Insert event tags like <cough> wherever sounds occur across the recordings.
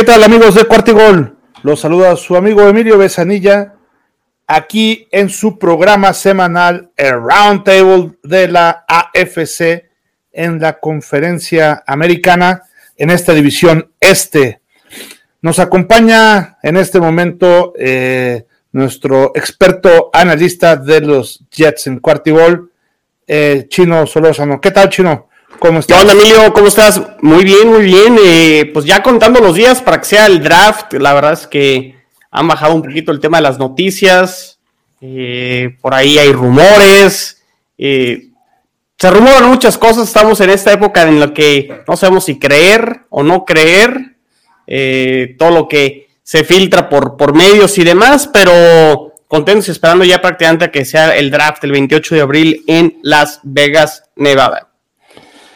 ¿Qué tal amigos de Cuartigol? Los saluda su amigo Emilio Besanilla aquí en su programa semanal el Roundtable de la AFC en la conferencia americana en esta división este. Nos acompaña en este momento eh, nuestro experto analista de los Jets en Cuartigol, eh, Chino Solórzano. ¿Qué tal, Chino? ¿Cómo estás? Hola, Emilio? ¿Cómo estás? Muy bien, muy bien. Eh, pues ya contando los días para que sea el draft, la verdad es que han bajado un poquito el tema de las noticias. Eh, por ahí hay rumores. Eh, se rumoran muchas cosas. Estamos en esta época en la que no sabemos si creer o no creer. todo lo que se filtra por, por medios y demás, pero contentos y esperando ya prácticamente a que sea el draft el 28 de abril en Las Vegas, Nevada.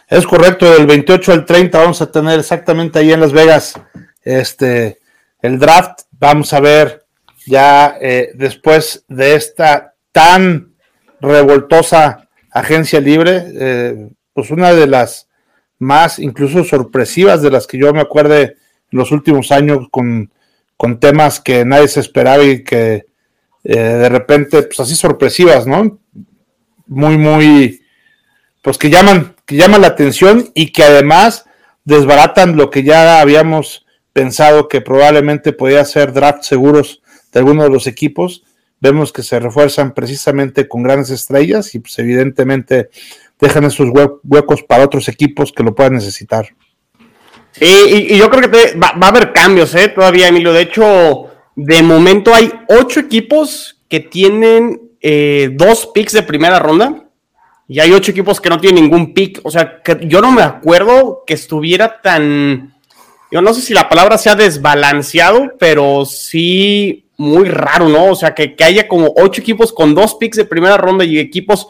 Es correcto, del 28 al 30 vamos a tener exactamente ahí en Las Vegas este, el draft. Vamos a ver ya eh, después de esta tan revoltosa agencia libre, eh, pues una de las más incluso sorpresivas de las que yo me acuerde en los últimos años con, con temas que nadie se esperaba y que eh, de repente, pues así sorpresivas, ¿no? Muy, muy, pues que llaman que llaman la atención y que además desbaratan lo que ya habíamos pensado que probablemente podía ser draft seguros de algunos de los equipos. Vemos que se refuerzan precisamente con grandes estrellas y pues evidentemente dejan esos huecos para otros equipos que lo puedan necesitar. Sí, y, yo creo que va, a haber cambios ¿eh? todavía, Emilio. De hecho, de momento hay ocho equipos que tienen eh, dos picks de primera ronda y hay ocho equipos que no tienen ningún pick. O sea, que yo no me acuerdo que estuviera tan. Yo no sé si la palabra sea desbalanceado, pero sí muy raro, ¿no? O sea, que, haya como ocho equipos con dos picks de primera ronda y equipos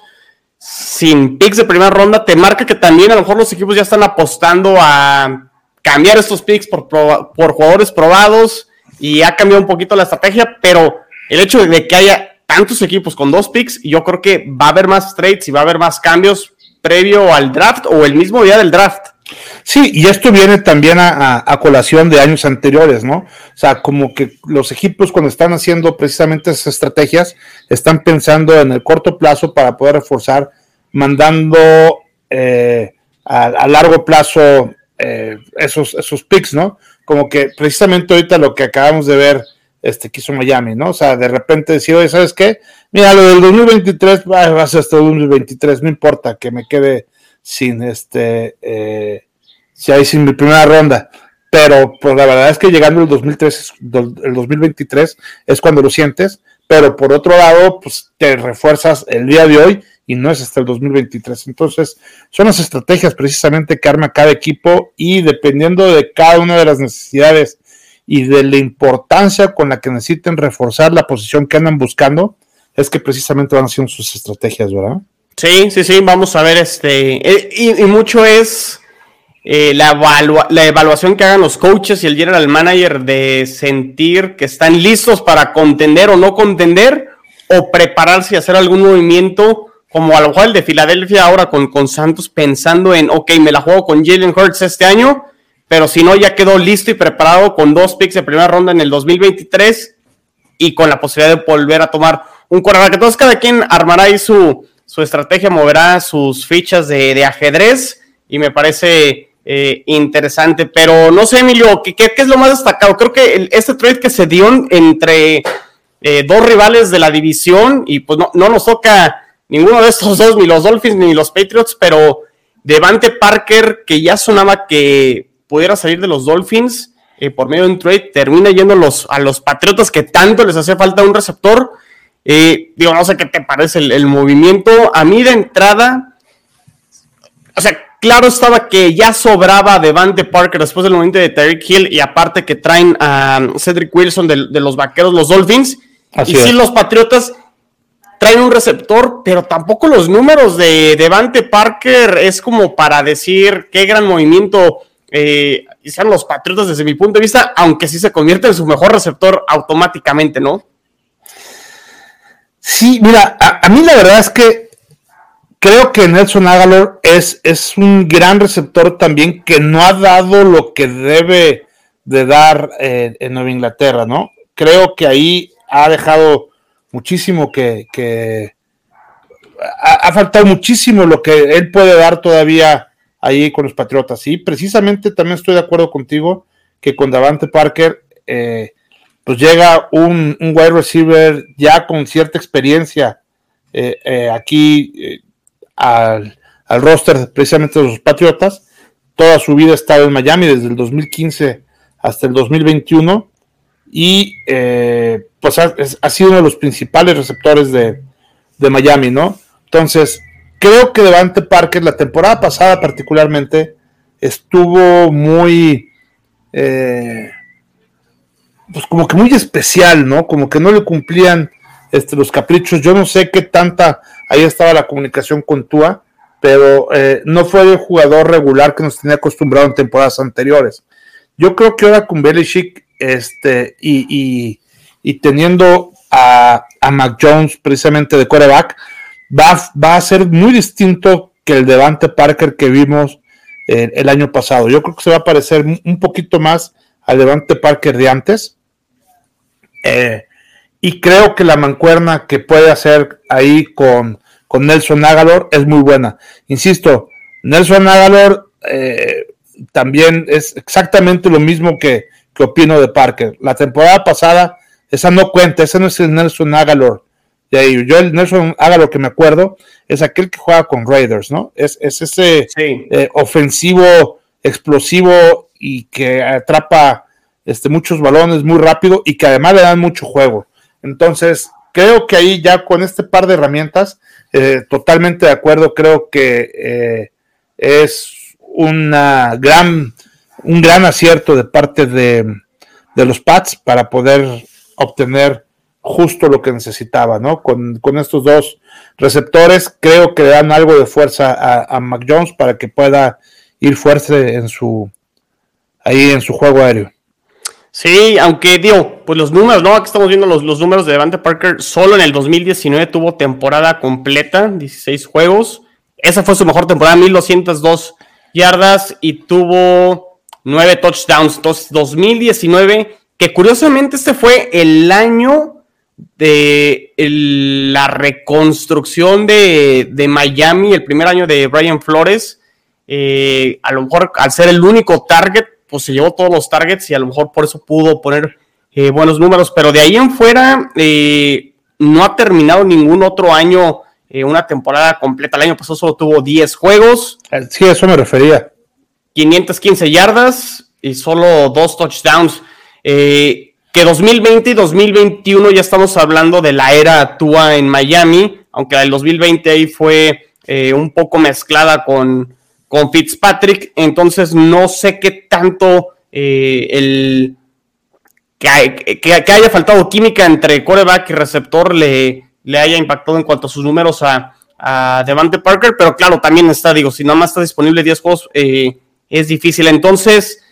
sin picks de primera ronda, te marca que también a lo mejor los equipos ya están apostando a cambiar estos picks por, por jugadores probados y ha cambiado un poquito la estrategia, pero el hecho de que haya tantos equipos con dos picks, yo creo que va a haber más trades y va a haber más cambios previo al draft o el mismo día del draft. Sí, y esto viene también a, colación de años anteriores, ¿no? O sea, como que los equipos cuando están haciendo precisamente esas estrategias, están pensando en el corto plazo para poder reforzar, mandando eh, a, largo plazo eh, esos, esos picks, ¿no? Como que precisamente ahorita lo que acabamos de ver este, quiso Miami, ¿no? O sea, de repente decir, oye, ¿sabes qué? Mira, lo del 2023 va, a ser hasta el 2023, no importa que me quede sin este, eh, si hay sin mi primera ronda. Pero, pues la verdad es que llegando el 2003, el 2023 es cuando lo sientes, pero por otro lado, pues te refuerzas el día de hoy y no es hasta el 2023. Entonces, son las estrategias precisamente que arma cada equipo y dependiendo de cada una de las necesidades y de la importancia con la que necesiten reforzar la posición que andan buscando, es que precisamente van haciendo sus estrategias, ¿verdad? Sí, sí, sí, vamos a ver, este, eh, y, mucho es eh, la, evaluación que hagan los coaches y el general manager de sentir que están listos para contender o no contender, o prepararse y hacer algún movimiento, como a lo mejor el de Filadelfia ahora con, con Santos, pensando en, ok, me la juego con Jalen Hurts este año, pero si no, ya quedó listo y preparado con dos picks de primera ronda en el 2023 y con la posibilidad de volver a tomar un quarterback. Entonces, cada quien armará ahí su, su estrategia, moverá sus fichas de, ajedrez y me parece eh, interesante. Pero no sé, Emilio, ¿qué, ¿qué, es lo más destacado? Creo que este trade que se dio entre eh, dos rivales de la división y pues no, no nos toca ninguno de estos dos, ni los Dolphins ni los Patriots, pero Devante Parker, que ya sonaba que pudiera salir de los Dolphins eh, por medio de un trade, termina yendo los, a los Patriotas que tanto les hace falta un receptor. Eh, digo, no sé qué te parece el, movimiento. A mí de entrada, o sea, claro estaba que ya sobraba Devante Parker después del momento de Tyreek Hill y aparte que traen a Cedric Wilson de, los vaqueros, los Dolphins. y sí, los Patriotas traen un receptor, pero tampoco los números de Devante Parker es como para decir qué gran movimiento eh, sean los Patriotas desde mi punto de vista, aunque sí se convierte en su mejor receptor automáticamente, ¿no? Sí, mira, a, mí la verdad es que creo que Nelson Agalor es, es un gran receptor también que no ha dado lo que debe de dar eh, en Nueva Inglaterra, ¿no? Creo que ahí ha dejado muchísimo que ha, faltado muchísimo lo que él puede dar todavía ahí con los Patriotas. Y precisamente también estoy de acuerdo contigo que con Davante Parker, eh, pues llega un, un, wide receiver ya con cierta experiencia eh, eh, aquí al, al, roster precisamente de los Patriotas. Toda su vida ha estado en Miami desde el 2015 hasta el 2021 y pues ha, ha, sido uno de los principales receptores de, de Miami, ¿no? Entonces, creo que Devante Parker la temporada pasada particularmente estuvo muy, eh, pues como que muy especial, ¿no? Como que no le cumplían este, los caprichos. Yo no sé qué tanta ahí estaba la comunicación con Tua, pero eh, no fue el jugador regular que nos tenía acostumbrado en temporadas anteriores. Yo creo que ahora con Belichick este, y, y, teniendo a, a Mac Jones precisamente de quarterback, va, a ser muy distinto que el Devante Parker que vimos eh, el año pasado. Yo creo que se va a parecer un poquito más al Devante Parker de antes. Eh, y creo que la mancuerna que puede hacer ahí con, con Nelson Agalor es muy buena. Insisto, Nelson Agalor eh, también es exactamente lo mismo que, que opino de Parker. La temporada pasada, esa no cuenta, ese no es el Nelson Agalor yo el Nelson haga lo que me acuerdo, es aquel que juega con Raiders, ¿no? Es, ese eh, ofensivo, explosivo y que atrapa este, muchos balones muy rápido y que además le dan mucho juego. Entonces, creo que ahí ya con este par de herramientas, eh, totalmente de acuerdo, creo que eh, es una gran, un gran acierto de parte de, de los Pats para poder obtener justo lo que necesitaba, ¿no? Con, estos dos receptores, creo que le dan algo de fuerza a, a Mac Jones para que pueda ir fuerte en su ahí en su juego aéreo. Sí, aunque digo, pues los números, ¿no? Aquí estamos viendo los, los números de Devante Parker. Solo en el 2019 tuvo temporada completa, 16 juegos. Esa fue su mejor temporada, 1202 yardas y tuvo 9 touchdowns. Entonces, 2019, que curiosamente este fue el año de la reconstrucción de, Miami, el primer año de Brian Flores, eh, a lo mejor al ser el único target, pues se llevó todos los targets y a lo mejor por eso pudo poner eh, buenos números, pero de ahí en fuera eh, no ha terminado ningún otro año una temporada completa. El año pasado solo tuvo 10 juegos. Sí, eso me refería. 515 yardas y solo dos touchdowns. Eh, que 2020 y 2021 ya estamos hablando de la era Tua en Miami, aunque el 2020 ahí fue eh, un poco mezclada con, con Fitzpatrick, entonces no sé qué tanto eh, el que, que, haya faltado química entre coreback y receptor le, le haya impactado en cuanto a sus números a, Devante Parker, pero claro, también está, digo, si nada más está disponible 10 juegos, eh, es difícil. Entonces,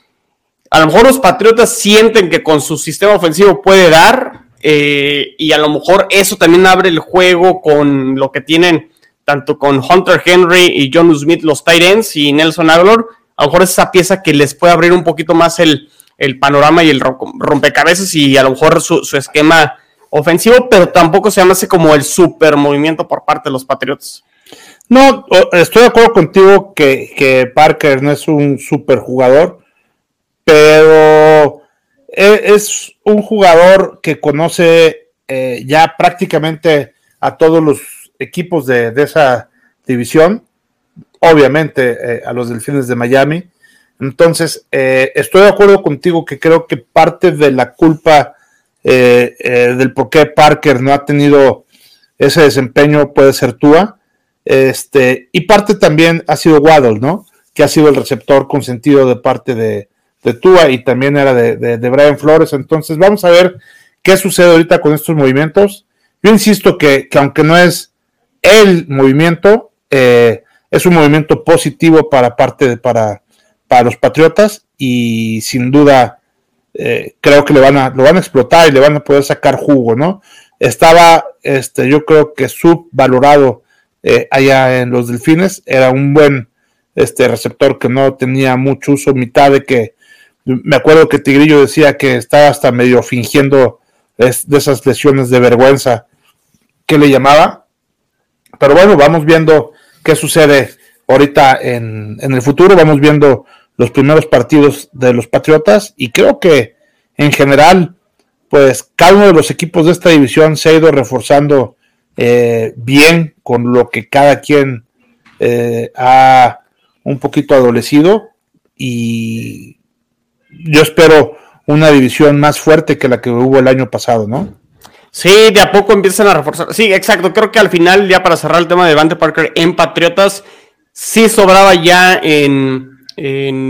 a lo mejor los Patriotas sienten que con su sistema ofensivo puede dar eh, y a lo mejor eso también abre el juego con lo que tienen tanto con Hunter Henry y John Smith, los tight y Nelson Aguilar. A lo mejor es esa pieza que les puede abrir un poquito más el, panorama y el rompecabezas y a lo mejor su, esquema ofensivo, pero tampoco se llama así como el super movimiento por parte de los Patriotas. No, estoy de acuerdo contigo que, que Parker no es un super jugador pero e, es un jugador que conoce eh, ya prácticamente a todos los equipos de, esa división, obviamente eh, a los Delfines de Miami. Entonces, eh, estoy de acuerdo contigo que creo que parte de la culpa del por qué Parker no ha tenido ese desempeño puede ser Tua. Este, y parte también ha sido Waddle, ¿no? Que ha sido el receptor consentido de parte de, de Tua y también era de, de, Brian Flores. Entonces, vamos a ver qué sucede ahorita con estos movimientos. Yo insisto que, aunque no es el movimiento, eh, es un movimiento positivo para parte de, para, para los Patriotas y sin duda eh, creo que le van a, lo van a explotar y le van a poder sacar jugo, ¿no? Estaba, este, yo creo que subvalorado eh, allá en los Delfines, era un buen este receptor que no tenía mucho uso, mitad de que Me acuerdo que Tigrillo decía que estaba hasta medio fingiendo es de esas lesiones de vergüenza que le llamaba. Pero bueno, vamos viendo qué sucede ahorita en, en el futuro. Vamos viendo los primeros partidos de los Patriotas y creo que en general, pues cada uno de los equipos de esta división se ha ido reforzando eh, bien con lo que cada quien eh, ha un poquito adolecido y yo espero una división más fuerte que la que hubo el año pasado, ¿no? Sí, de a poco empiezan a reforzar. Sí, exacto. Creo que al final, ya para cerrar el tema de Vante Parker en Patriotas, sí sobraba ya en,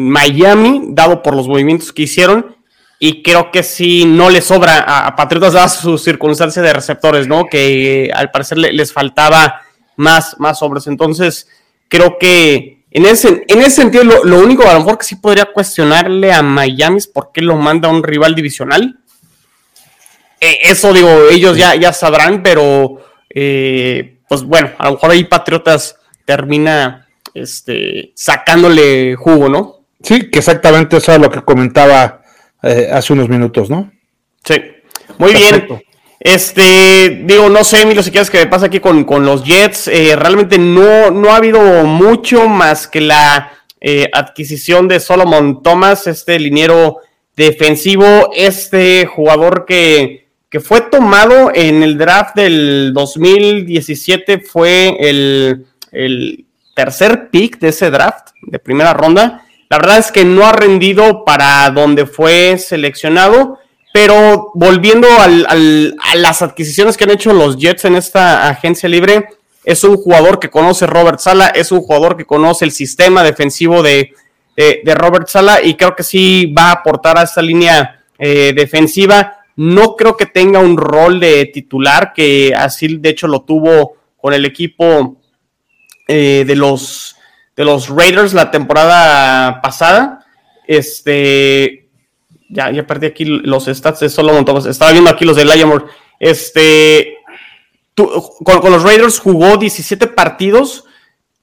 Miami, dado por los movimientos que hicieron. Y creo que sí no le sobra a, Patriotas, dadas sus circunstancias de receptores, ¿no? Que al parecer les faltaba más, más. Entonces, creo que en ese, en ese sentido, lo, único a lo mejor que sí podría cuestionarle a Miami es por qué lo manda a un rival divisional. E, eso digo, ellos ya, ya sabrán, pero eh, pues bueno, a lo mejor ahí Patriotas termina este, sacándole jugo, ¿no? Sí, que exactamente eso es lo que comentaba eh, hace unos minutos, ¿no? Sí, muy bien. Este, digo, no sé, Emilio, si quieres que me pase aquí con, los Jets. Eh, realmente no, no ha habido mucho más que la eh, adquisición de Solomon Thomas, este liniero defensivo, este jugador que, que fue tomado en el draft del 2017, fue el, el tercer pick de ese draft de primera ronda. La verdad es que no ha rendido para donde fue seleccionado, pero volviendo a las adquisiciones que han hecho los Jets en esta agencia libre, es un jugador que conoce Robert Sala, es un jugador que conoce el sistema defensivo de, Robert Sala y creo que sí va a aportar a esta línea eh, defensiva. No creo que tenga un rol de titular, que así de hecho lo tuvo con el equipo eh, de, los, de los Raiders la temporada pasada. Este, ya, ya perdí aquí los stats de Solomon Thomas. Estaba viendo aquí los de Lyamore. Este, con, los Raiders jugó 17 partidos,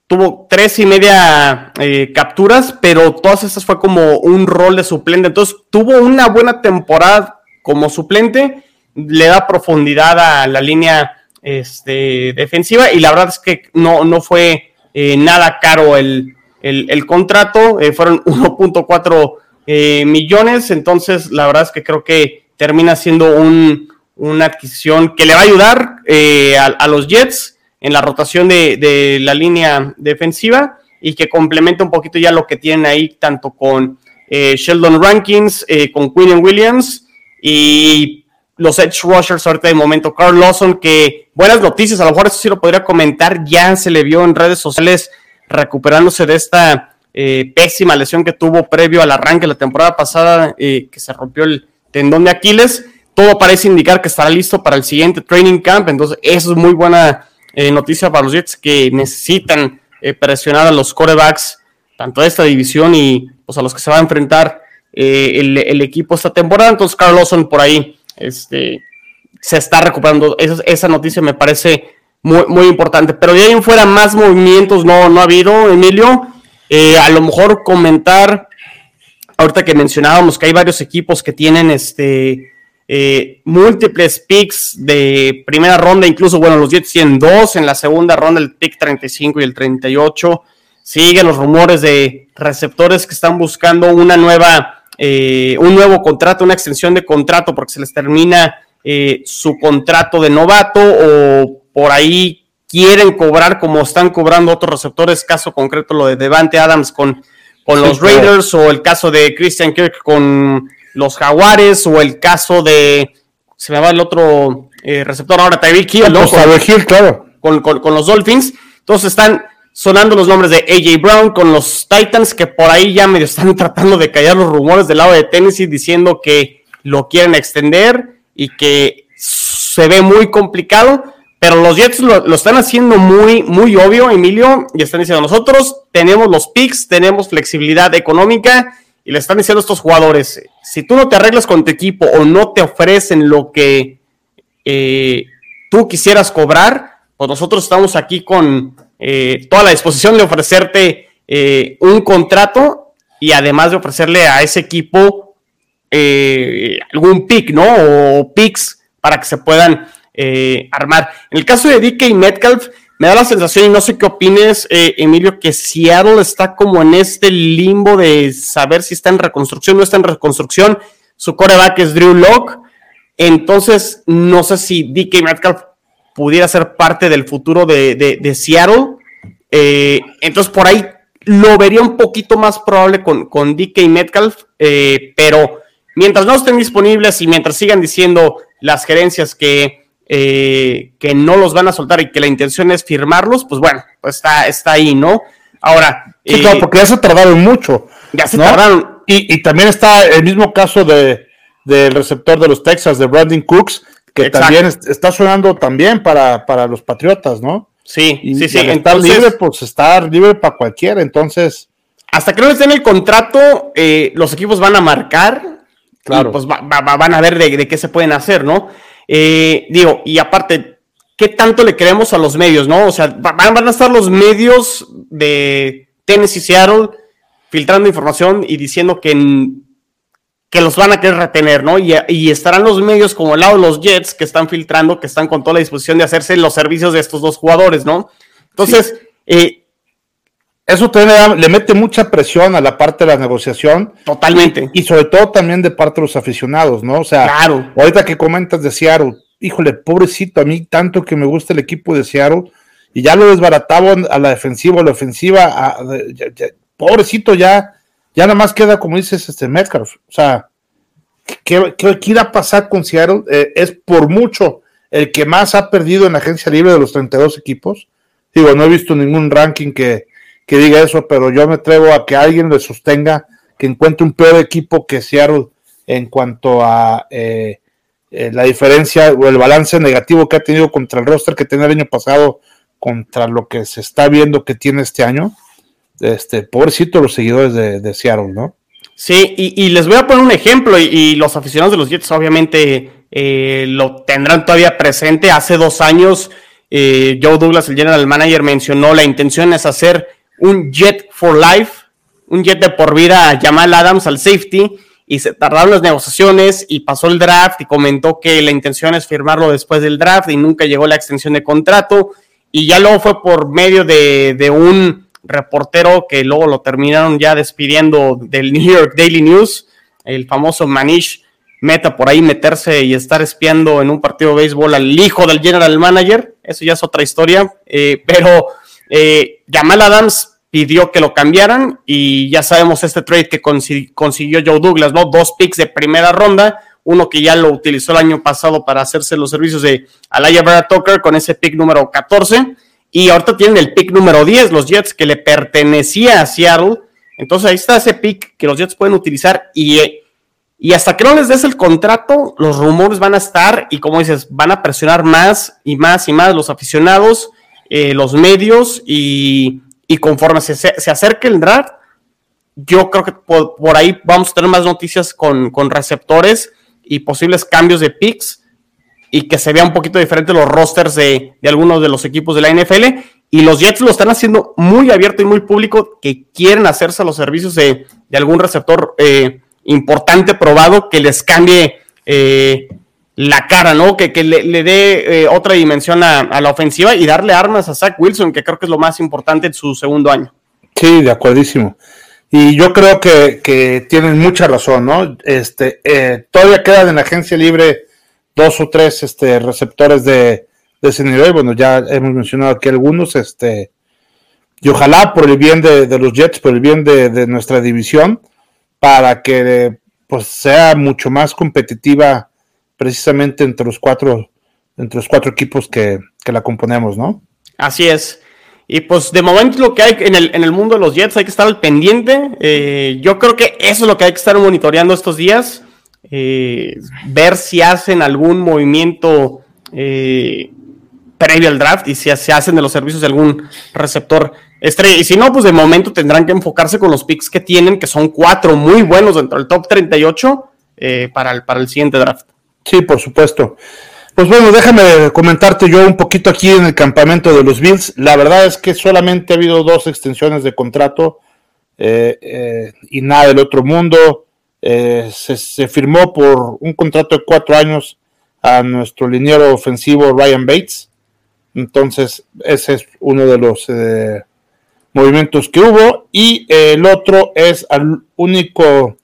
tuvo tres y media eh, capturas, pero todas estas fue como un rol de suplente. Entonces tuvo una buena temporada como suplente, le da profundidad a la línea este, defensiva y la verdad es que no, no fue eh, nada caro el, contrato, eh, fueron <laughs> 1.4 eh, millones, entonces la verdad es que creo que termina siendo una adquisición que le va a ayudar a, los Jets en la rotación de, la línea defensiva y que complementa un poquito ya lo que tienen ahí tanto con Sheldon Rankins, con Quinn Williams y los edge rushers ahorita de momento. Carl Lawson, que buenas noticias, a lo mejor eso sí lo podría comentar, ya se le vio en redes sociales recuperándose de esta eh, pésima lesión que tuvo previo al arranque la temporada pasada, eh, que se rompió el tendón de Aquiles. Todo parece indicar que estará listo para el siguiente training camp, entonces eso es muy buena eh, noticia para los Jets que necesitan presionar a los corebacks, tanto de esta división y pues, a los que se va a enfrentar el, el equipo esta temporada. Entonces, Carl Lawson por ahí este, se está recuperando. Esa, noticia me parece muy, muy, importante. Pero de ahí en fuera más movimientos no, no ha habido, Emilio. Eh, a lo mejor comentar, ahorita que mencionábamos que hay varios equipos que tienen este, eh, múltiples picks de primera ronda, incluso, bueno, los Jets tienen dos en la segunda ronda, el pick 35 y el 38. Siguen los rumores de receptores que están buscando una nueva eh, un nuevo contrato, una extensión de contrato porque se les termina eh, su contrato de novato o por ahí quieren cobrar como están cobrando otros receptores, caso concreto lo de Devante Adams con, con los Raiders o el caso de Christian Kirk con los Jaguares o el caso de, se me va el otro eh, receptor ahora, Tyreek Hill, ¿no? claro. Con, con los Dolphins. Entonces están sonando los nombres de AJ Brown con los Titans, que por ahí ya medio están <laughs> tratando de callar los rumores del lado de Tennessee diciendo que lo quieren extender y que se ve muy complicado. Pero los Jets lo, están haciendo muy, muy obvio, Emilio, y están diciendo, nosotros tenemos los picks, tenemos flexibilidad económica, y le están diciendo a estos jugadores, si tú no te arreglas con tu equipo o no te ofrecen lo que eh, tú quisieras cobrar, pues nosotros estamos aquí con, eh, toda la disposición de ofrecerte eh, un contrato y además de ofrecerle a ese equipo eh, algún pick, ¿no? O picks para que se puedan eh, armar. En el caso de DK Metcalf, me da la sensación, y no sé qué opines, eh, Emilio, que Seattle está como en este limbo de saber si está en reconstrucción o no está en reconstrucción. Su coreback es Drew Locke. Entonces, no sé si DK Metcalf pudiera ser parte del futuro de, Seattle. Eh, entonces, por ahí lo vería un poquito más probable con, con DK Metcalf, pero mientras no estén disponibles y mientras sigan diciendo las gerencias que, eh, que no los van a soltar y que la intención es firmarlos, pues bueno, pues está, está ahí, ¿no? Ahora. Sí, claro, eh, porque ya se tardaron mucho. Ya se tardaron. Y, también está el mismo caso de, del receptor de los Texas, de Brandon Cooks, que también está sonando también para, para los Patriotas, ¿no? Sí, sí, sí. estar libre, pues estar libre para cualquiera, entonces. Hasta que no estén en el contrato, eh, los equipos van a marcar Claro. pues van a ver de, qué se pueden hacer, ¿no? Eh, digo, y aparte, ¿qué tanto le creemos a los medios, no? O sea, van, a estar los medios de Tennessee Seattle filtrando información y diciendo que, que los van a querer retener, ¿no? Y, estarán los medios como el lado de los Jets que están filtrando, que están con toda la disposición de hacerse los servicios de estos dos jugadores, ¿no? Entonces, eh, eso también le, mete mucha presión a la parte de la negociación. Totalmente. Y, sobre todo también de parte de los aficionados, ¿no? O sea, claro. ahorita que comentas de Seattle, híjole, pobrecito, a mí tanto que me gusta el equipo de Seattle, y ya lo desbarataban a la defensiva, a la ofensiva, pobrecito, ya, ya nada más queda, como dices, este Metcalf. O sea, ¿qué, qué, irá a pasar con Seattle? Eh, es por mucho el que más ha perdido en la agencia libre de los 32 equipos. Digo, no he visto ningún ranking que que diga eso, pero yo me atrevo a que alguien le sostenga que encuentre un peor equipo que Seattle en cuanto a eh, eh, la diferencia o el balance negativo que ha tenido contra el roster que tenía el año pasado contra lo que se está viendo que tiene este año. Este, pobrecito los seguidores de, Seattle, ¿no? Sí, y, les voy a poner un ejemplo, y, los aficionados de los Jets obviamente eh, lo tendrán todavía presente. Hace dos años, Joe Douglas, el general manager, mencionó la intención es hacer un jet for life, un jet de por vida a Adams al safety y se tardaron las negociaciones y pasó el draft y comentó que la intención es firmarlo después del draft y nunca llegó la extensión de contrato. Y ya luego fue por medio de, un reportero que luego lo terminaron ya despidiendo del New York Daily News, el famoso Manish Meta por ahí meterse y estar espiando en un partido de béisbol al hijo del general manager, eso ya es otra historia, eh, pero eh, Adams pidió que lo cambiaran y ya sabemos este trade que consiguió Joe Douglas, ¿no? Dos picks de primera ronda, uno que ya lo utilizó el año pasado para hacerse los servicios de Alaya Vera Tucker con ese pick número 14 y ahorita tienen el pick número 10, los Jets que le pertenecía a Seattle. Entonces ahí está ese pick que los Jets pueden utilizar y, y hasta que no les des el contrato, los rumores van a estar y como dices, van a presionar más y más y más los aficionados eh, los medios y, conforme se, se, acerque el draft, yo creo que por, ahí vamos a tener más noticias con, receptores y posibles cambios de picks y que se vea un poquito diferente los rosters de, algunos de los equipos de la NFL. Y los Jets lo están haciendo muy abierto y muy público que quieren hacerse los servicios de, algún receptor eh, importante, probado, que les cambie eh, la cara, ¿no? Que, le, dé eh, otra dimensión a, la ofensiva y darle armas a Zach Wilson, que creo que es lo más importante en su segundo año. Sí, de acuerdísimo. Y yo creo que, tienen mucha razón, ¿no? Este, eh, todavía quedan en la agencia libre dos o tres este, receptores de, de ese nivel. Bueno, ya hemos mencionado aquí algunos, este, y ojalá por el bien de, los Jets, por el bien de, de, nuestra división, para que pues sea mucho más competitiva precisamente entre los cuatro, entre los cuatro equipos que, la componemos, ¿no? Así es. Y pues de momento lo que hay en el, en el mundo de los Jets hay que estar al pendiente. Eh, yo creo que eso es lo que hay que estar monitoreando estos días. Eh, ver si hacen algún movimiento eh, previo al draft y si se hacen de los servicios de algún receptor estrella. Y si no, pues de momento tendrán que enfocarse con los picks que tienen, que son cuatro muy buenos dentro del top 38 para, el, para el siguiente draft. Sí, por supuesto. Pues bueno, déjame comentarte yo un poquito aquí en el campamento de los Bills. La verdad es que solamente ha habido dos extensiones de contrato y nada del otro mundo. Se, se, firmó por un contrato de cuatro años a nuestro liniero ofensivo Ryan Bates. Entonces, ese es uno de los movimientos que hubo. Y el otro es al único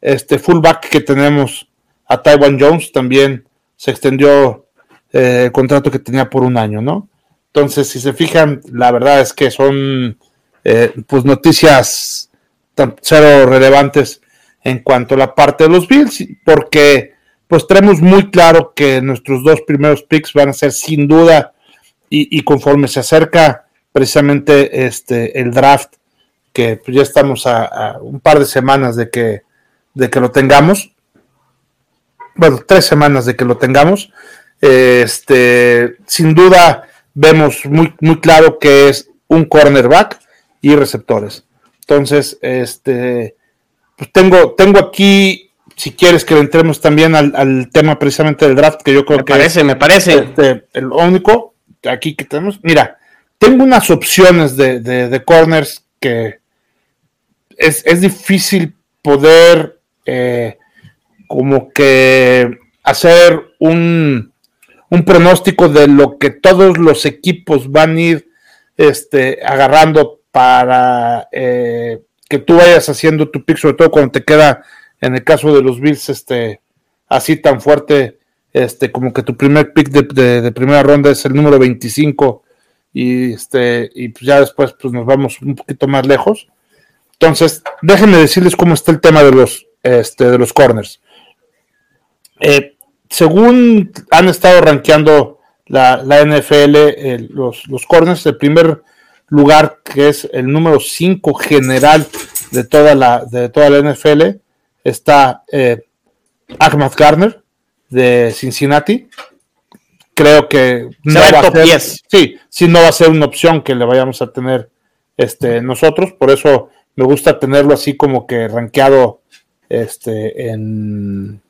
este fullback que tenemos a Taiwan Jones. También se extendió eh, el contrato que tenía por un año, ¿no? Entonces, si se fijan, la verdad es que son eh, pues noticias tan cero relevantes en cuanto a la parte de los Bills, porque pues tenemos muy claro que nuestros dos primeros picks van a ser sin duda y, conforme se acerca precisamente este, el draft, que pues, ya estamos a, un par de semanas de que, de que lo tengamos. Bueno, tres semanas de que lo tengamos. Este, sin duda vemos muy, muy claro que es un cornerback y receptores. Entonces, este, pues tengo, tengo aquí, si quieres que entremos también al, tema precisamente del draft, que yo creo que parece, me parece. Este, el único aquí que tenemos. Mira, tengo unas opciones de, corners que es, difícil poder eh, como que hacer un, un, pronóstico de lo que todos los equipos van a ir este, agarrando para eh, que tú vayas haciendo tu pick, sobre todo cuando te queda, en el caso de los Bills, este, así tan fuerte, este, como que tu primer pick de, primera ronda es el número 25 y este y pues ya después pues nos vamos un poquito más lejos. Entonces, déjenme decirles cómo está el tema de los este, de los corners. Eh, según han estado rankeando la, NFL, los, los, corners, el primer lugar que es el número 5 general de toda la, de toda la NFL, está eh, Ahmad Garner de Cincinnati, creo que no va a ser, sí, sí no va a ser una opción que le vayamos a tener este, nosotros, por eso me gusta tenerlo así como que rankeado este, en,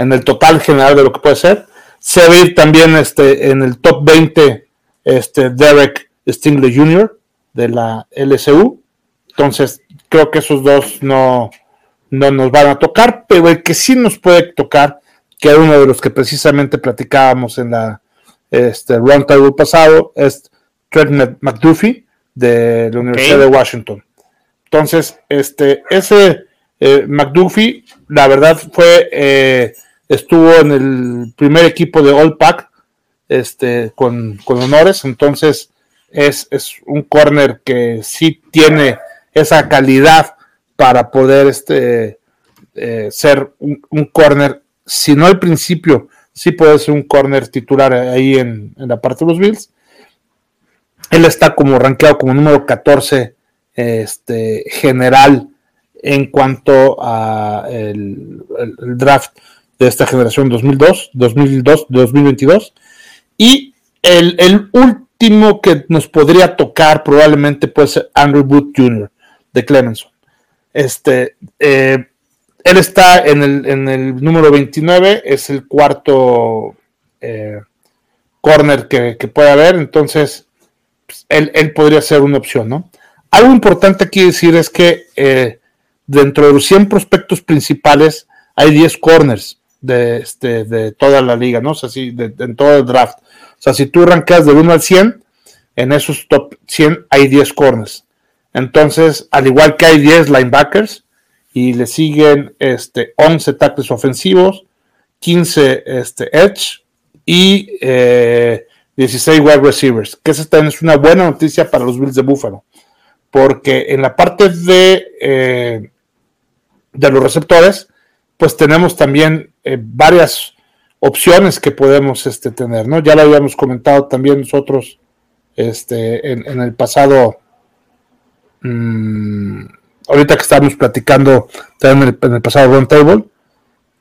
en el total general de lo que puede ser. Se va a ir también este, en el top 20 este, Derek Stingley Jr. de la LSU. Entonces, creo que esos dos no, no nos van a tocar, pero el que sí nos puede tocar que era uno de los que precisamente platicábamos en la este, roundtable pasado, es Trent McDuffie de la Universidad de Washington. Entonces, este, ese eh, McDuffie, la verdad fue, eh, estuvo en el primer equipo de All Pack, este, con, honores, entonces es, un corner que sí tiene esa calidad para poder este, eh, ser un, un corner. Si no al principio, sí puede ser un corner titular ahí en, la parte de los Bills. Él está como rankeado como número 14 este, general en cuanto a el, draft de esta generación 2002, 2002, 2022. Y el, último que nos podría tocar probablemente puede ser Andrew Booth Jr. de Clemenson. Este, eh, él está en el, en el número 29, es el cuarto eh, corner que, puede haber, entonces pues, él, podría ser una opción, ¿no? Algo importante aquí decir es que eh, dentro de los 100 prospectos principales hay 10 corners de, este, de toda la liga, ¿no? O sea, si, en todo el draft. O sea, si tú arrancas del 1 al 100, en esos top 100 hay 10 corners. Entonces, al igual que hay 10 linebackers, y le siguen este, 11 tackles ofensivos, 15 este, edge y 16 eh, wide receivers, que esa también es una buena noticia para los Bills de Buffalo, porque en la parte de, eh, de los receptores, pues tenemos también eh, varias opciones que podemos este, tener, ¿no? Ya lo habíamos comentado también nosotros este, en, el pasado. Mmm, ahorita que estábamos platicando en el, pasado roundtable.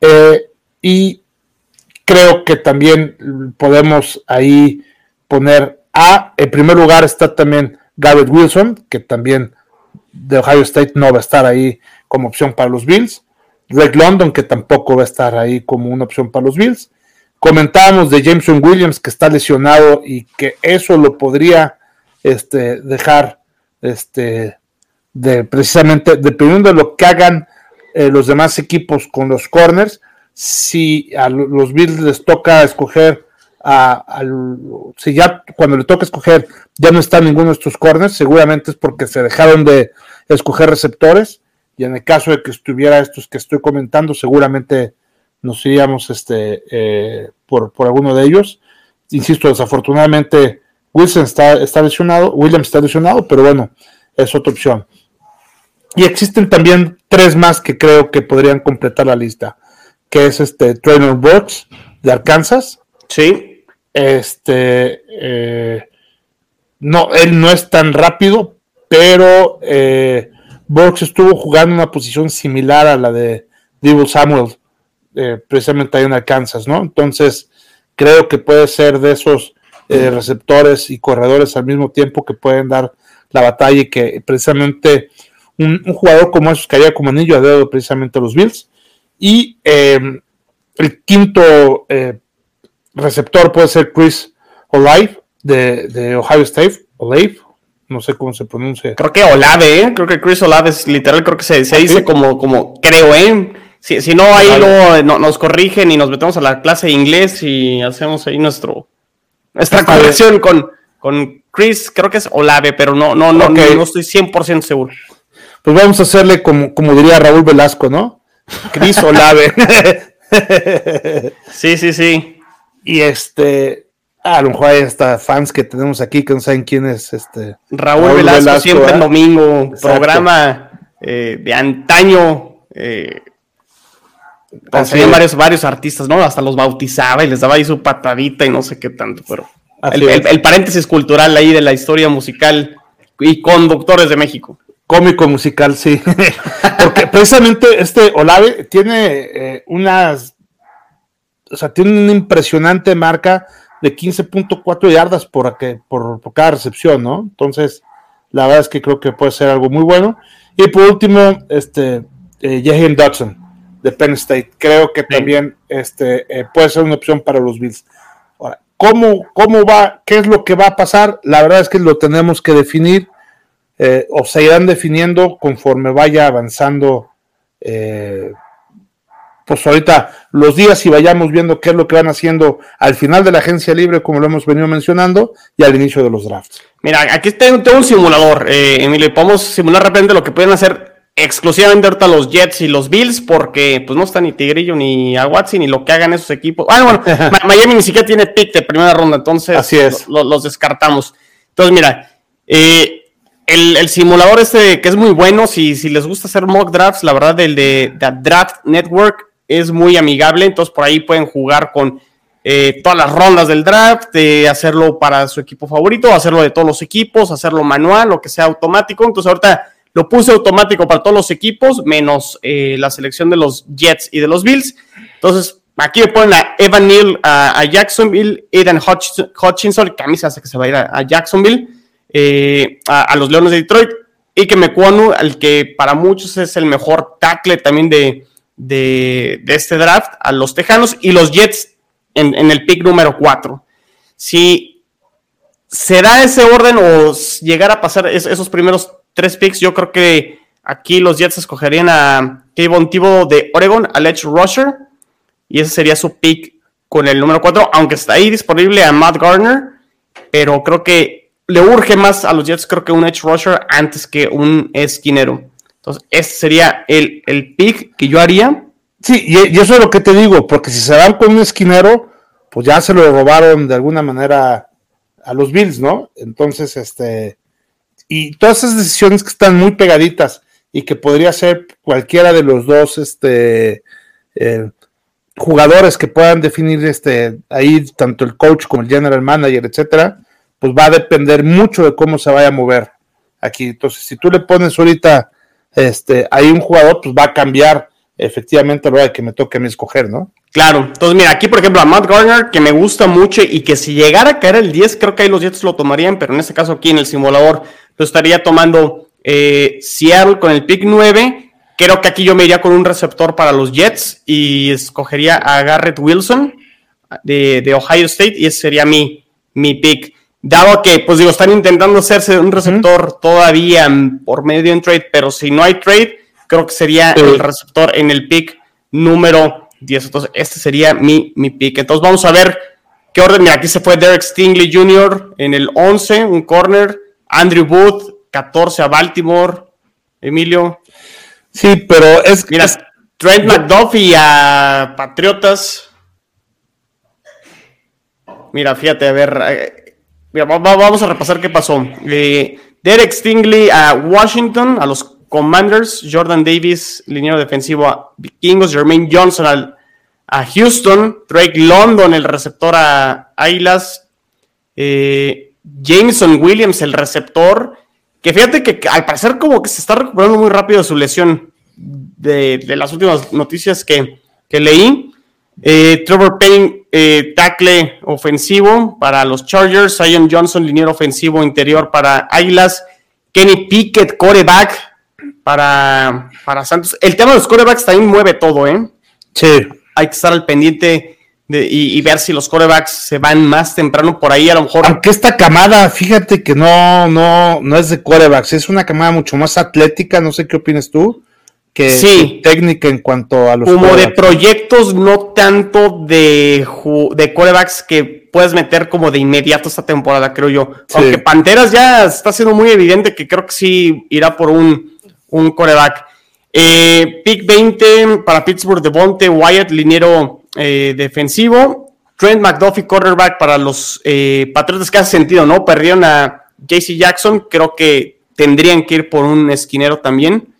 Eh, y creo que también podemos ahí poner a, en primer lugar está también Garrett Wilson, que también de Ohio State no va a estar ahí como opción para los Bills. Greg London, que tampoco va a estar ahí como una opción para los Bills. Comentábamos de Jameson Williams, que está lesionado y que eso lo podría este, dejar este, de precisamente, dependiendo de lo que hagan eh, los demás equipos con los corners, si a los Bills les toca escoger a, si ya cuando le toca escoger ya no está ninguno de estos corners, seguramente es porque se dejaron de escoger receptores y en el caso de que estuviera estos que estoy comentando, seguramente nos iríamos este, eh, por, por, alguno de ellos. Insisto, desafortunadamente Wilson está, está lesionado, William está lesionado, pero bueno, es otra opción. Y existen también tres más que creo que podrían completar la lista, que es este Trainer Brooks de Arkansas. Sí. Este, eh, no, él no es tan rápido, pero eh, Brooks estuvo jugando en una posición similar a la de Divo Samuel, eh, precisamente ahí en Arkansas, ¿no? Entonces, creo que puede ser de esos eh, receptores y corredores al mismo tiempo que pueden dar la batalla y que precisamente un, jugador como esos caería como anillo a dedo precisamente a los Bills. Y em, el quinto eh, receptor puede ser Chris Olive de, Ohio State, Olive, no sé cómo se pronuncia. Creo que Olave, ¿eh? creo que Chris Olave es literal, creo que se, se ¿Ah, dice como, como, creo, ¿eh? Si, si no, ahí no, nos corrigen y nos metemos a la clase de inglés y hacemos ahí nuestro nuestra corrección con, con Chris, creo que es Olave, pero no, no, no, no, estoy 100% seguro. Pues vamos a hacerle como, como diría Raúl Velasco, ¿no? Chris Olave. <laughs> sí, sí, sí. Y este, a lo mejor hay hasta fans que tenemos aquí que no saben quién es este. Raúl, Velasco, siempre en ¿eh? domingo, programa eh, de antaño. Eh, varios, varios artistas, ¿no? Hasta los bautizaba y les daba ahí su patadita y no sé qué tanto, pero el, paréntesis cultural ahí de la historia musical y conductores de México. Cómico musical, sí. <laughs> Porque precisamente este Olave tiene eh, unas, o sea, tiene una impresionante marca de 15.4 yardas por, por, por, cada recepción, ¿no? Entonces, la verdad es que creo que puede ser algo muy bueno. Y por último, este, eh, Dodson de Penn State. Creo que también este, eh, puede ser una opción para los Bills. Ahora, ¿cómo, ¿cómo va? ¿Qué es lo que va a pasar? La verdad es que lo tenemos que definir eh, o se irán definiendo conforme vaya avanzando. Pues ahorita los días y vayamos viendo qué es lo que van haciendo al final de la agencia libre, como lo hemos venido mencionando, y al inicio de los drafts. Mira, aquí tengo, un simulador, eh, Emilio, podemos simular de repente lo que pueden hacer exclusivamente ahorita los Jets y los Bills, porque pues no está ni Tigrillo ni Aguazzi ni lo que hagan esos equipos. Ah, bueno, <laughs> Miami ni siquiera tiene pick de primera ronda, entonces Así es. los descartamos. Entonces, mira, eh, el, simulador este que es muy bueno, si, si les gusta hacer mock drafts, la verdad, el de, Draft Network es muy amigable, entonces por ahí pueden jugar con eh, todas las rondas del draft, hacerlo para su equipo favorito, hacerlo de todos los equipos, hacerlo manual o que sea automático. Entonces ahorita lo puse automático para todos los equipos, menos eh, la selección de los Jets y de los Bills. Entonces, aquí me ponen a Evan Neal a, Jacksonville, Aidan Hutchinson, que a mí se hace que se va a ir a, Jacksonville, eh, a, los Leones de Detroit, y que me al que para muchos es el mejor tackle también de, de, este draft, a los Tejanos y los Jets en, el pick número 4. Si será ese orden o llegar a pasar esos primeros tres picks, yo creo que aquí los Jets escogerían a Kevin Tibo de Oregon, al Edge Rusher, y ese sería su pick con el número 4, aunque está ahí disponible a Matt Garner, pero creo que le urge más a los Jets, creo que un Edge Rusher antes que un esquinero. Entonces, ese sería el, el pick que yo haría. Sí, y, eso es lo que te digo, porque si se van con un esquinero, pues ya se lo robaron de alguna manera a los Bills, ¿no? Entonces, este, y todas esas decisiones que están muy pegaditas y que podría ser cualquiera de los dos este, eh, jugadores que puedan definir este, ahí tanto el coach como el general manager, etcétera, pues va a depender mucho de cómo se vaya a mover aquí. Entonces, si tú le pones ahorita este, ahí un jugador, pues va a cambiar efectivamente a la hora de que me toque a mí escoger, ¿no? Claro, entonces mira, aquí por ejemplo a Matt Garner, que me gusta mucho y que si llegara a caer el 10, creo que ahí los Jets lo tomarían, pero en este caso aquí en el simulador lo estaría tomando eh, Seattle con el pick 9. Creo que aquí yo me iría con un receptor para los Jets y escogería a Garrett Wilson de, Ohio State y ese sería mi, mi pick. Dado que, pues digo, están intentando hacerse un receptor todavía por medio de trade, pero si no hay trade, creo que sería el receptor en el pick número 10. Entonces, este sería mi, mi pick. Entonces, vamos a ver qué orden. Mira, aquí se fue Derek Stingley Jr. en el 11, un corner. Andrew Booth, 14 a Baltimore. Emilio. Sí, pero es. Mira, Trent McDuffie a Patriotas. Mira, fíjate, a ver. Vamos a repasar qué pasó. Eh, Derek Stingley a Washington, a los Commanders. Jordan Davis, liniero defensivo a Vikingos. Jermaine Johnson a Houston. Drake London, el receptor a Águilas. Eh, Jameson Williams, el receptor. Que fíjate que al parecer como que se está recuperando muy rápido su lesión de, las últimas noticias que, leí. Eh, Trevor Payne, eh, tackle ofensivo para los Chargers. Zion Johnson, liniero ofensivo interior para Águilas. Kenny Pickett, coreback para, para Santos. El tema de los corebacks también mueve todo, ¿eh? Sí. Hay que estar al pendiente y, ver si los corebacks se van más temprano por ahí, a lo mejor. Aunque esta camada, fíjate que no, no, no es de corebacks, es una camada mucho más atlética, no sé qué opinas tú, que sí. técnica en cuanto a los Como de proyectos, no tanto de, de corebacks que puedes meter como de inmediato esta temporada, creo yo. Aunque Panteras ya está siendo muy evidente que creo que sí irá por un, un coreback. Eh, pick 20 para Pittsburgh, Devonte Wyatt, liniero eh, defensivo. Trent McDuffie, quarterback para los eh, Patriotas, que hace sentido, ¿no? Perdieron a JC Jackson, creo que tendrían que ir por un esquinero también.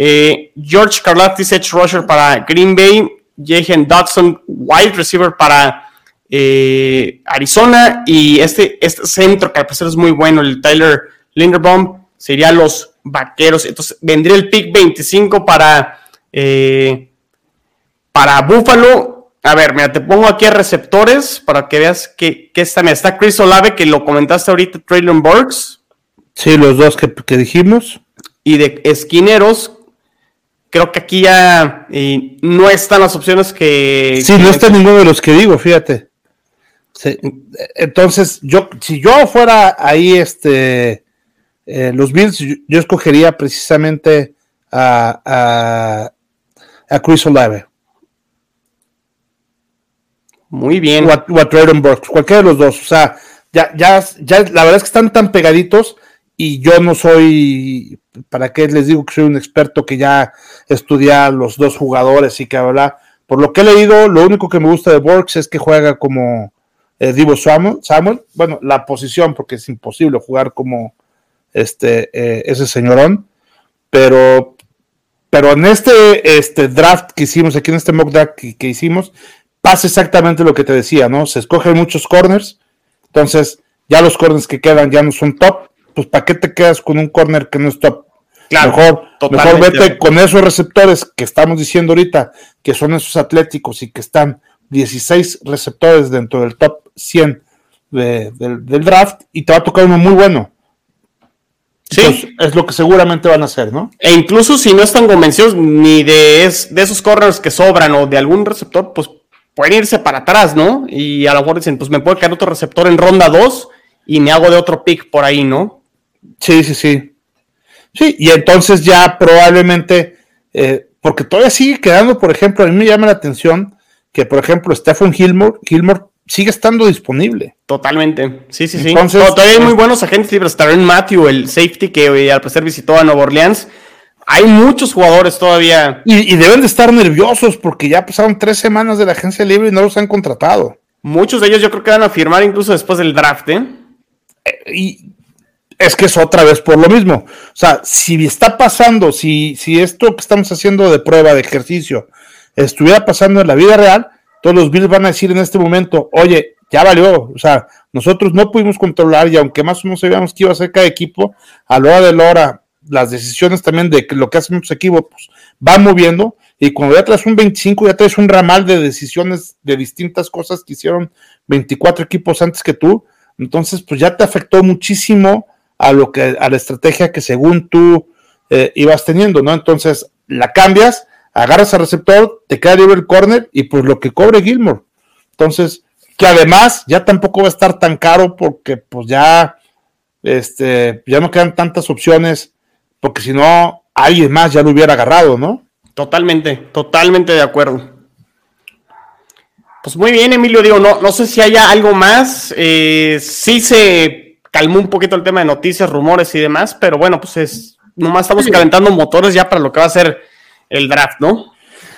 Eh, George Karlaftis, edge rusher para Green Bay. Jahan Dodson, wide receiver para Arizona. Y este, este centro, que al parecer es muy bueno, el Tyler Linderbaum, sería los vaqueros. Entonces vendría el pick 25 para, para Buffalo a ver, mira, te pongo aquí a receptores para que veas que, que está. está Chris Olave, que lo comentaste ahorita, Traylon Burks. Sí, los dos que, dijimos. Y de esquineros, creo que aquí ya no están las opciones que. Sí, no está ninguno de los que digo, fíjate. entonces, yo, si yo fuera ahí, este, eh, los Bills, yo, escogería precisamente a, a, a Chris Olave. Muy bien. O a, cualquiera de los dos. O sea, ya, ya, ya, la verdad es que están tan pegaditos y yo no soy, ¿para qué les digo que soy un experto que ya estudia los dos jugadores y que habla? Por lo que he leído, lo único que me gusta de Borks es que juega como eh, Divo Samuel, Samuel, bueno, la posición, porque es imposible jugar como este, eh, ese señorón, pero, pero en este, este draft que hicimos, aquí en este mock draft que hicimos, pasa exactamente lo que te decía, ¿no? Se escogen muchos corners, entonces ya los corners que quedan ya no son top, pues ¿para qué te quedas con un corner que no es top? Claro, mejor, mejor vete con esos receptores que estamos diciendo ahorita, que son esos atléticos y que están 16 receptores dentro del top 100 del, draft y te va a tocar uno muy bueno. Sí. es lo que seguramente van a hacer, ¿no? E incluso si no están convencidos ni de, de esos corners que sobran o de algún receptor, pues pueden irse para atrás, ¿no? Y a lo mejor dicen, pues me puede caer otro receptor en ronda 2 y me hago de otro pick por ahí, ¿no? Sí, sí, sí. Sí, y entonces ya probablemente, eh, porque todavía sigue quedando, por ejemplo, a mí me llama la atención que, por ejemplo, Stephen Gilmore, Gilmore sigue estando disponible. Totalmente. Sí, sí, sí. Entonces, todavía hay muy buenos agentes libres. en Matthew, el safety que hoy al parecer visitó a Nueva Orleans, hay muchos jugadores todavía. Y, deben de estar nerviosos porque ya pasaron tres semanas de la agencia libre y no los han contratado. Muchos de ellos yo creo que van a firmar incluso después del draft, ¿eh? eh y es que es otra vez por lo mismo. O sea, si está pasando, si, si esto que estamos haciendo de prueba, de ejercicio, estuviera pasando en la vida real, todos los Bills van a decir en este momento, oye, ya valió. O sea, nosotros no pudimos controlar y aunque más o menos sabíamos que iba a ser cada equipo, a la hora de la hora las decisiones también de lo que hacen muchos equipos pues, van moviendo y cuando ya traes un 25 ya traes un ramal de decisiones de distintas cosas que hicieron 24 equipos antes que tú, entonces pues ya te afectó muchísimo a lo que a la estrategia que según tú eh, ibas teniendo, ¿no? Entonces la cambias, agarras al receptor, te queda libre el corner y pues lo que cobre Gilmore. Entonces, que además ya tampoco va a estar tan caro porque pues ya, este, ya no quedan tantas opciones, porque si no, alguien más ya lo hubiera agarrado, ¿no? Totalmente, totalmente de acuerdo. Pues muy bien, Emilio, digo, no, no sé si haya algo más. Eh, sí se calmó un poquito el tema de noticias, rumores y demás, pero bueno, pues es, nomás estamos calentando motores ya para lo que va a ser el draft, ¿no?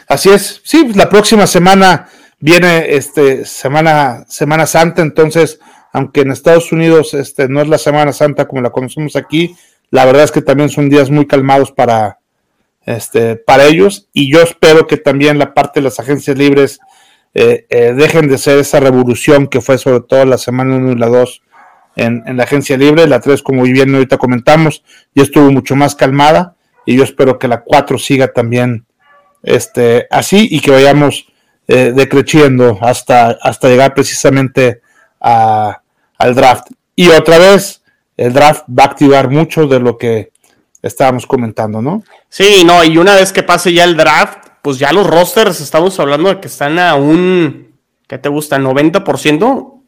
Así es. Sí, pues la próxima semana viene este semana Semana Santa, entonces, aunque en Estados Unidos este no es la Semana Santa como la conocemos aquí, la verdad es que también son días muy calmados para este para ellos y yo espero que también la parte de las agencias libres eh, eh, dejen de ser esa revolución que fue sobre todo la semana 1 y la 2 en, la agencia libre, la 3 como bien ahorita comentamos, ya estuvo mucho más calmada y yo espero que la 4 siga también este, así y que vayamos eh, decreciendo hasta, hasta llegar precisamente a, al draft. Y otra vez, el draft va a activar mucho de lo que estábamos comentando, ¿no? Sí, no, y una vez que pase ya el draft, pues ya los rosters estamos hablando de que están a un, ¿qué te gusta? 90%.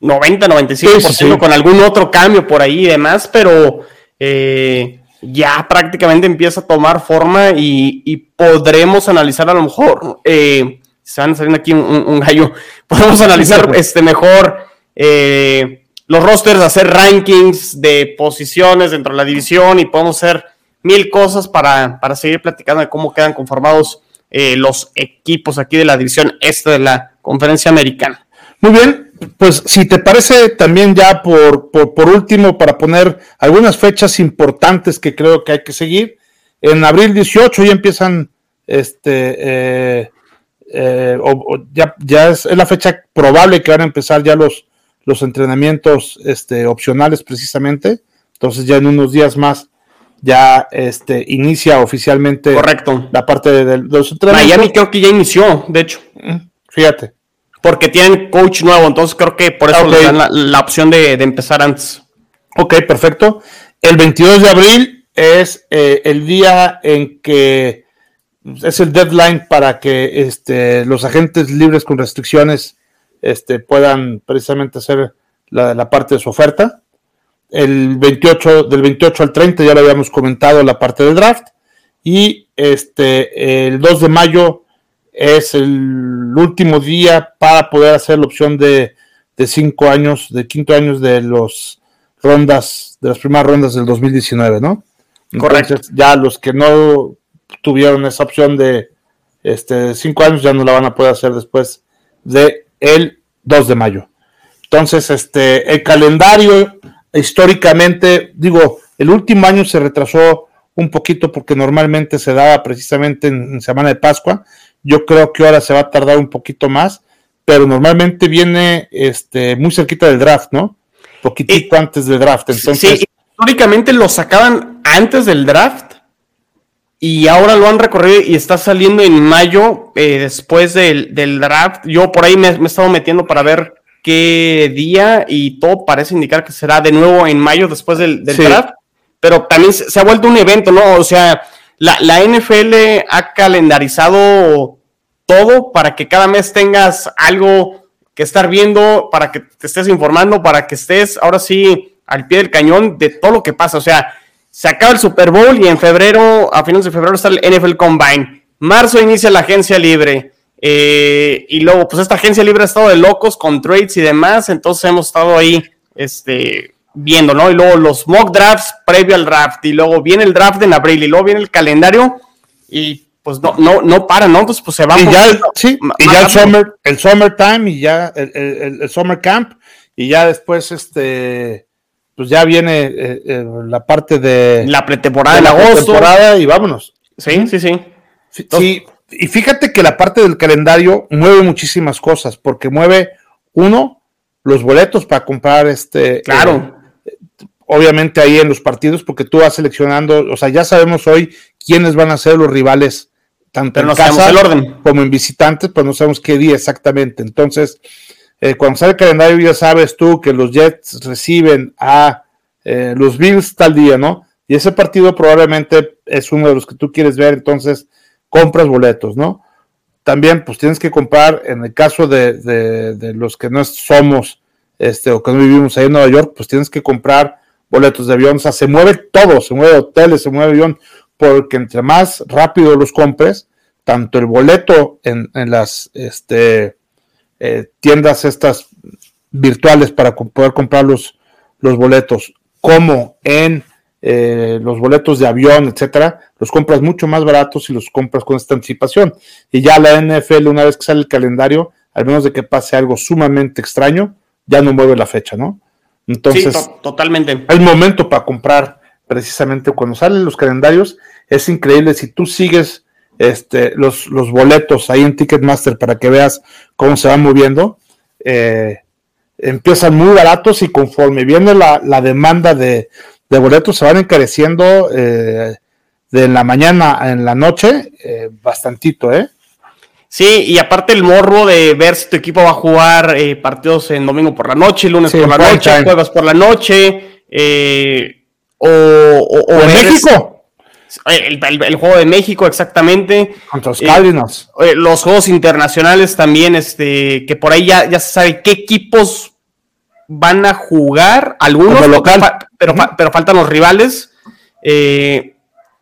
90, 95% con algún otro cambio por ahí y demás, pero eh, ya prácticamente empieza a tomar forma y, podremos analizar a lo mejor, eh, se van saliendo aquí un, gallo, <laughs> podemos analizar este mejor eh, los rosters, hacer rankings de posiciones dentro de la división y podemos hacer mil cosas para, seguir platicando de cómo quedan conformados eh, los equipos aquí de la división este de la conferencia americana. Muy bien, pues si te parece también ya por, por, último, para poner algunas fechas importantes que creo que hay que seguir, en abril 18 ya empiezan, este, eh, eh, ya, ya es, la fecha probable que van a empezar ya los, los entrenamientos este, opcionales precisamente, entonces ya en unos días más ya este, inicia oficialmente Correcto. la parte de, de los entrenamientos. Miami creo que ya inició, de hecho. Fíjate porque tienen coach nuevo, entonces creo que por eso le dan la, opción de, empezar antes. Ok, perfecto. El 22 de abril es eh, el día en que es el deadline para que este, los agentes libres con restricciones este, puedan precisamente hacer la, parte de su oferta. El 28, del 28 al 30 ya lo habíamos comentado la parte del draft. Y este, el 2 de mayo es el último día para poder hacer la opción de, de cinco años, de quinto años de los rondas, de las primeras rondas del 2019, ¿no? Correcto. ya los que no tuvieron esa opción de este, cinco años ya no la van a poder hacer después de el 2 de mayo. Entonces, este, el calendario históricamente, digo, el último año se retrasó un poquito porque normalmente se daba precisamente en semana de Pascua yo creo que ahora se va a tardar un poquito más, pero normalmente viene este, muy cerquita del draft, ¿no? Poquitito antes del draft. Entonces, sí, históricamente lo sacaban antes del draft y ahora lo han recorrido y está saliendo en mayo eh, después del, draft. Yo por ahí me, he estado metiendo para ver qué día y todo parece indicar que será de nuevo en mayo después del, draft, pero también se ha vuelto un evento, ¿no? O sea, la, NFL ha calendarizado todo para que cada mes tengas algo que estar viendo, para que te estés informando, para que estés ahora sí al pie del cañón de todo lo que pasa. O sea, se acaba el Super Bowl y en febrero, a finales de febrero está el NFL Combine. Marzo inicia la agencia libre. Eh, y luego, pues esta agencia libre ha estado de locos con trades y demás. Entonces hemos estado ahí, este, viendo, ¿no? Y luego los mock drafts previo al draft, y luego viene el draft en abril, y luego viene el calendario, y pues no, no, no para, ¿no? Entonces, pues se va. Y ya, el, sí, y ya el summer, el summertime, y ya el, summer camp, y ya después, este, pues ya viene eh, eh, la parte de. La pretemporada de, agosto. y vámonos. Sí, sí, sí. sí, y fíjate que la parte del calendario mueve muchísimas cosas, porque mueve, uno, los boletos para comprar este. Claro. Obviamente ahí en los partidos, porque tú vas seleccionando, o sea, ya sabemos hoy quiénes van a ser los rivales, tanto en casa el orden. como en visitantes, pues no sabemos qué día exactamente. Entonces, eh, cuando sale el calendario ya sabes tú que los Jets reciben a eh, los Bills tal día, ¿no? Y ese partido probablemente es uno de los que tú quieres ver, entonces compras boletos, ¿no? también pues tienes que comprar, en el caso de, los que no somos este, o que no vivimos ahí en Nueva York, pues tienes que comprar boletos de avión, o sea, se mueve todo, se mueve hoteles, se mueve avión, porque entre más rápido los compres, tanto el boleto en, las este, eh, tiendas estas virtuales para poder comprar los, boletos, como en eh, los boletos de avión, etcétera, los compras mucho más baratos y los compras con esta anticipación. Y ya la NFL, una vez que sale el calendario, al menos de que pase algo sumamente extraño, ya no mueve la fecha, ¿no? Entonces, sí, totalmente. Hay momento para comprar precisamente cuando salen los calendarios. Es increíble si tú sigues este, los, los boletos ahí en Ticketmaster para que veas cómo se van moviendo. Eh, empiezan muy baratos y conforme viene la, la demanda de, de boletos se van encareciendo eh, de la mañana en la noche eh, bastantito, ¿eh? Sí, y aparte el morro de ver si tu equipo va a jugar eh, partidos en domingo por la noche, lunes por la noche, juegos por la noche, o, o, en México. El, juego de México, exactamente. Contra los Cardinals. los juegos internacionales también, este, que por ahí ya, ya se sabe qué equipos van a jugar algunos, local. pero, pero faltan los rivales. Eh,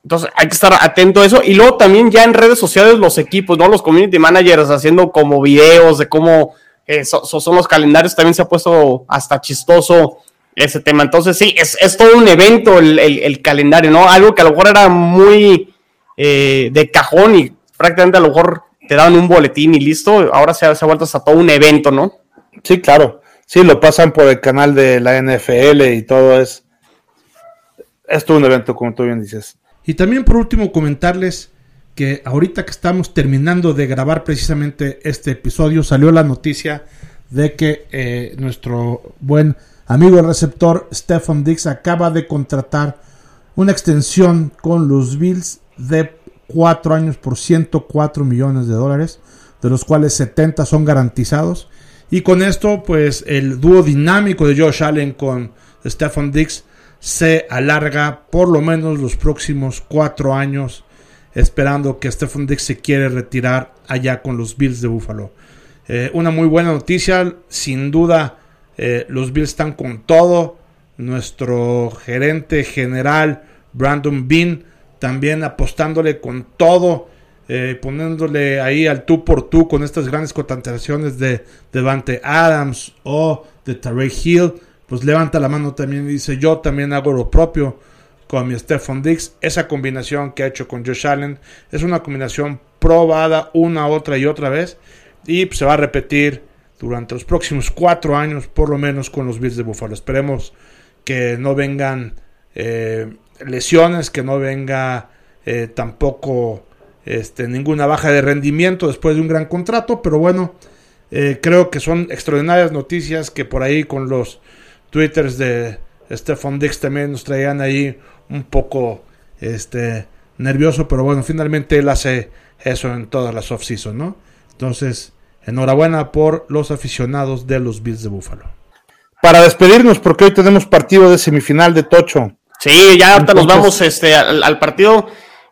entonces hay que estar atento a eso. Y luego también ya en redes sociales los equipos, ¿no? Los community managers haciendo como videos de cómo eh, son los calendarios. También se ha puesto hasta chistoso ese tema. Entonces sí, es, es todo un evento el, calendario, ¿no? Algo que a lo mejor era muy eh, de cajón y prácticamente a lo mejor te daban un boletín y listo. Ahora se se ha vuelto hasta todo un evento, ¿no? Sí, claro. Sí, lo pasan por el canal de la NFL y todo es. Es todo un evento, como tú bien dices. Y también por último comentarles que ahorita que estamos terminando de grabar precisamente este episodio, salió la noticia de que eh, nuestro buen amigo receptor Stephen Dix acaba de contratar una extensión con los Bills de 4 años por 104 millones de dólares, de los cuales 70 son garantizados. Y con esto, pues el dúo dinámico de Josh Allen con Stephen Dix se alarga por lo menos los próximos cuatro años, esperando que Stephen Dix se quiere retirar allá con los Bills de Buffalo. Eh, una muy buena noticia, sin duda eh, los Bills están con todo. Nuestro gerente general Brandon Bean también apostándole con todo eh, poniéndole ahí al tú por tú con estas grandes contrataciones de Devante Adams o de Tarek Hill, pues levanta la mano también y dice yo también hago lo propio con mi Stephon Dix. Esa combinación que ha hecho con Josh Allen es una combinación probada una, otra y otra vez y se va a repetir durante los próximos cuatro años por lo menos con los Bills de Buffalo. Esperemos que no vengan eh, lesiones, que no venga eh, tampoco este, ninguna baja de rendimiento después de un gran contrato, pero bueno, eh, creo que son extraordinarias noticias que por ahí con los twitters de Stefan Dix también nos traían ahí un poco este, nervioso, pero bueno, finalmente él hace eso en todas las off-season, ¿no? Entonces, enhorabuena por los aficionados de los Bills de Buffalo. Para despedirnos, porque hoy tenemos partido de semifinal de Tocho. Sí, ya ahorita nos vamos este, al partido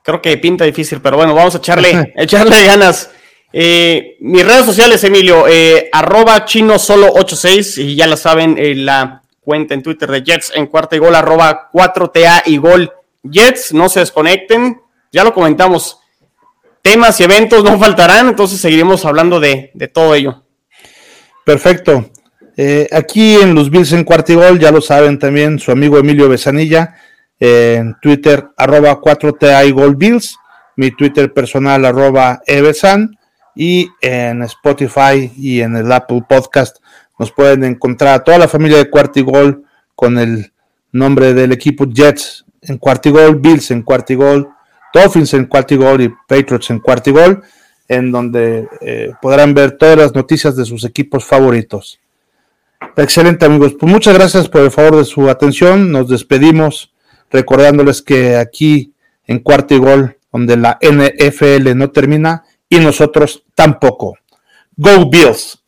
creo que pinta difícil, pero bueno, vamos a echarle, <laughs> echarle ganas. Eh, mis redes sociales, Emilio, eh, arroba chino solo 86 y ya la saben, eh, la cuenta en Twitter de Jets en cuarta y gol, arroba 4TA y gol Jets, no se desconecten, ya lo comentamos, temas y eventos no <laughs> faltarán, entonces seguiremos hablando de, de todo ello. Perfecto. aquí en los Bills en cuarta y gol, ya lo saben también, su amigo Emilio Besanilla en Twitter arroba 4TI Bills, mi Twitter personal arroba Evesan y en Spotify y en el Apple Podcast nos pueden encontrar a toda la familia de Cuartigol con el nombre del equipo Jets en Cuartigol, Bills en Cuartigol, Dolphins en Cuartigol y Patriots en Cuartigol, en donde eh, podrán ver todas las noticias de sus equipos favoritos. Excelente amigos, pues muchas gracias por el favor de su atención, nos despedimos recordándoles que aquí en cuarto y gol, donde la NFL no termina y nosotros tampoco. Go Bills.